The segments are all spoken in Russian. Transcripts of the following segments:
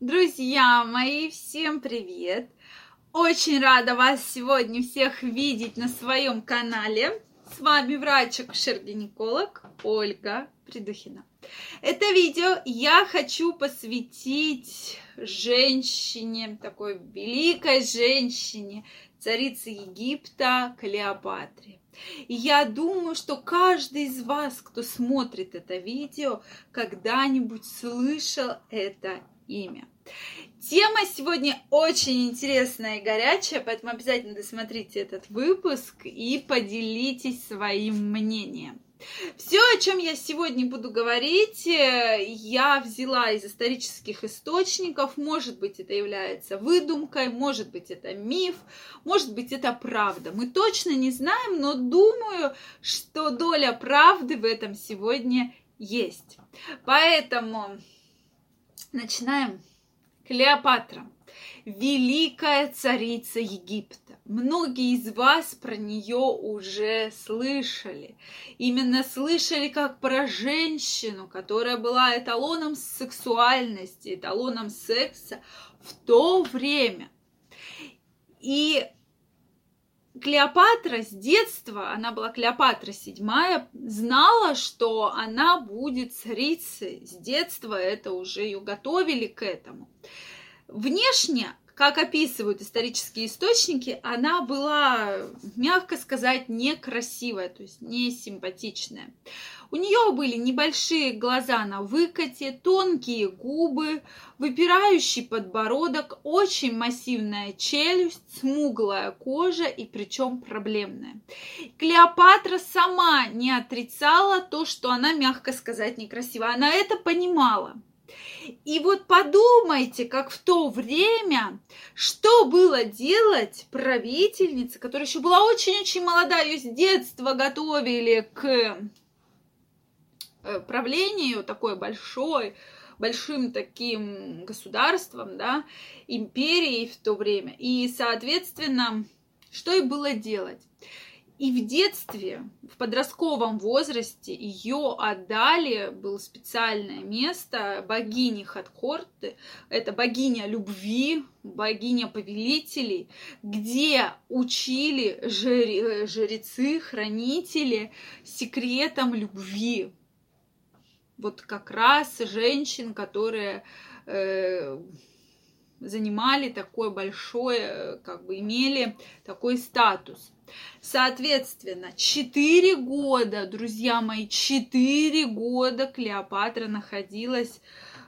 Друзья мои, всем привет! Очень рада вас сегодня всех видеть на своем канале. С вами врач-акушер-гинеколог Ольга Придухина. Это видео я хочу посвятить женщине, такой великой женщине, царице Египта Клеопатре. Я думаю, что каждый из вас, кто смотрит это видео, когда-нибудь слышал это имя. Тема сегодня очень интересная и горячая, поэтому обязательно досмотрите этот выпуск и поделитесь своим мнением. Все, о чем я сегодня буду говорить, э, я взяла из исторических источников. Может быть, это является выдумкой, может быть, это миф, может быть, это правда. Мы точно не знаем, но думаю, что доля правды в этом сегодня есть. Поэтому начинаем. Клеопатра, великая царица Египта. Многие из вас про нее уже слышали. Именно слышали как про женщину, которая была эталоном сексуальности, эталоном секса в то время. И Клеопатра с детства, она была Клеопатра седьмая, знала, что она будет царицей. С детства это уже ее готовили к этому. Внешне, как описывают исторические источники, она была, мягко сказать, некрасивая, то есть не симпатичная. У нее были небольшие глаза на выкате, тонкие губы, выпирающий подбородок, очень массивная челюсть, смуглая кожа и причем проблемная. Клеопатра сама не отрицала то, что она, мягко сказать, некрасивая. Она это понимала. И вот подумайте, как в то время, что было делать правительнице, которая еще была очень-очень молода, ее с детства готовили к Э, правлению такой большой, большим таким государством, да, империей в то время. И, соответственно, что и было делать? И в детстве, в подростковом возрасте ее отдали, было специальное место богини Хатхорты, это богиня любви, богиня повелителей, где учили жрецы, хранители секретам любви, вот как раз женщин, которые э, занимали такой большой, э, как бы имели такой статус. Соответственно, 4 года, друзья мои, 4 года Клеопатра находилась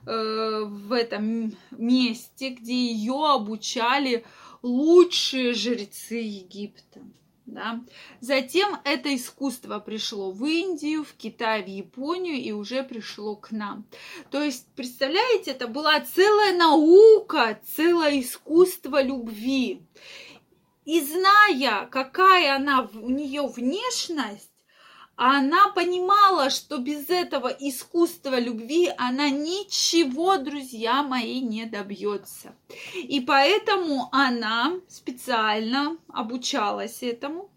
э, в этом месте, где ее обучали лучшие жрецы Египта. Да? Затем это искусство пришло в Индию, в Китай, в Японию и уже пришло к нам. То есть, представляете, это была целая наука, целое искусство любви. И зная, какая она у нее внешность, она понимала, что без этого искусства любви она ничего, друзья мои, не добьется. И поэтому она специально обучалась этому.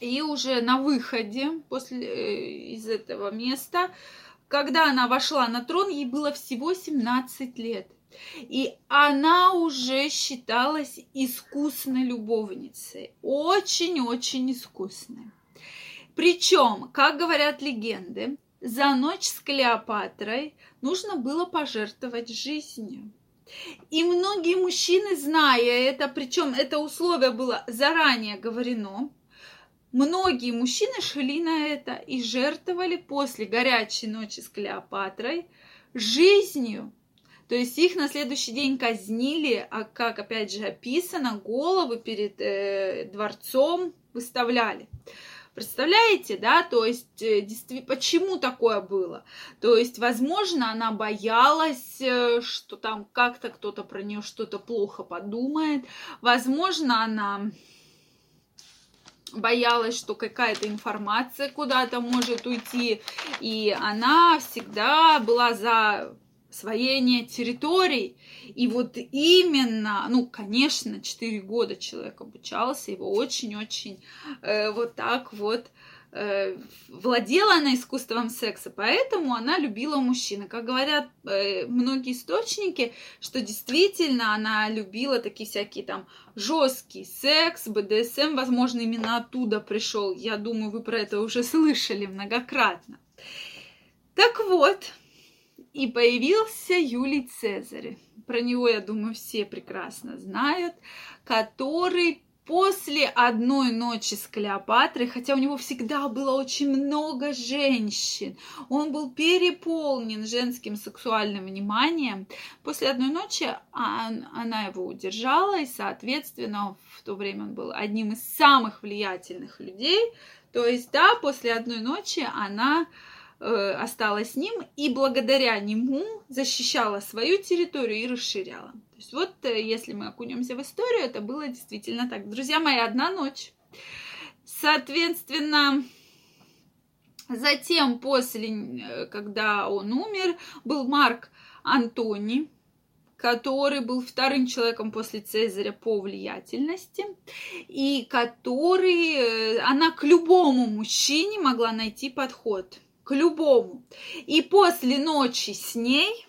И уже на выходе после, э, из этого места, когда она вошла на трон, ей было всего 17 лет. И она уже считалась искусной любовницей. Очень-очень искусной. Причем, как говорят легенды, за ночь с Клеопатрой нужно было пожертвовать жизнью. И многие мужчины, зная это, причем это условие было заранее говорено, многие мужчины шли на это и жертвовали после горячей ночи с Клеопатрой жизнью. То есть их на следующий день казнили, а как опять же описано, головы перед э, дворцом выставляли. Представляете, да, то есть э, почему такое было? То есть, возможно, она боялась, э, что там как-то кто-то про нее что-то плохо подумает. Возможно, она боялась, что какая-то информация куда-то может уйти, и она всегда была за освоение территорий. И вот именно, ну, конечно, 4 года человек обучался, его очень-очень э, вот так вот э, владела она искусством секса, поэтому она любила мужчин. Как говорят э, многие источники, что действительно она любила такие всякие там жесткий секс, БДСМ, возможно, именно оттуда пришел. Я думаю, вы про это уже слышали многократно. Так вот, и появился Юлий Цезарь. Про него, я думаю, все прекрасно знают, который после одной ночи с Клеопатрой, хотя у него всегда было очень много женщин, он был переполнен женским сексуальным вниманием, после одной ночи она его удержала, и, соответственно, в то время он был одним из самых влиятельных людей. То есть, да, после одной ночи она Э, осталась с ним и благодаря нему защищала свою территорию и расширяла. То есть вот э, если мы окунемся в историю, это было действительно так. Друзья мои, одна ночь. Соответственно, затем, после, э, когда он умер, был Марк Антоний, который был вторым человеком после Цезаря по влиятельности, и который, она к любому мужчине могла найти подход – к любому. И после ночи с ней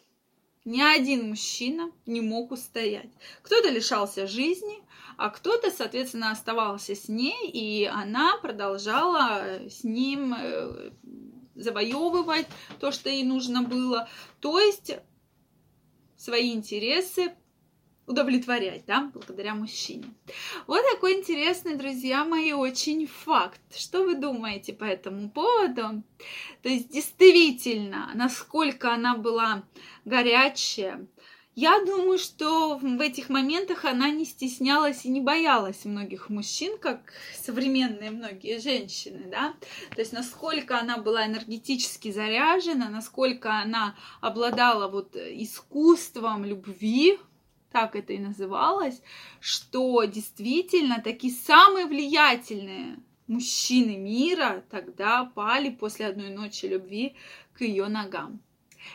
ни один мужчина не мог устоять. Кто-то лишался жизни, а кто-то, соответственно, оставался с ней, и она продолжала с ним э, завоевывать то, что ей нужно было. То есть свои интересы удовлетворять, да, благодаря мужчине. Вот такой интересный, друзья мои, очень факт. Что вы думаете по этому поводу? То есть, действительно, насколько она была горячая, я думаю, что в этих моментах она не стеснялась и не боялась многих мужчин, как современные многие женщины, да. То есть насколько она была энергетически заряжена, насколько она обладала вот искусством любви, так это и называлось, что действительно такие самые влиятельные мужчины мира тогда пали после одной ночи любви к ее ногам.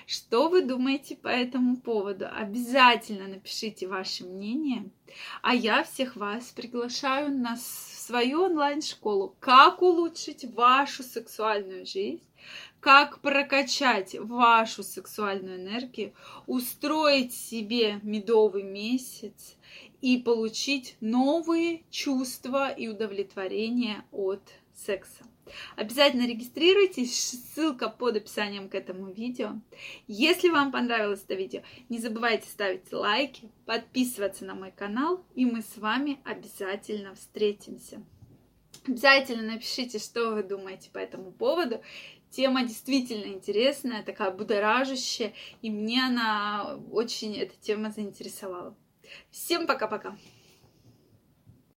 Что вы думаете по этому поводу? Обязательно напишите ваше мнение. А я всех вас приглашаю на свою онлайн-школу «Как улучшить вашу сексуальную жизнь» как прокачать вашу сексуальную энергию, устроить себе медовый месяц и получить новые чувства и удовлетворение от секса. Обязательно регистрируйтесь, ссылка под описанием к этому видео. Если вам понравилось это видео, не забывайте ставить лайки, подписываться на мой канал, и мы с вами обязательно встретимся. Обязательно напишите, что вы думаете по этому поводу. Тема действительно интересная, такая будоражащая, и мне она очень, эта тема заинтересовала. Всем пока-пока!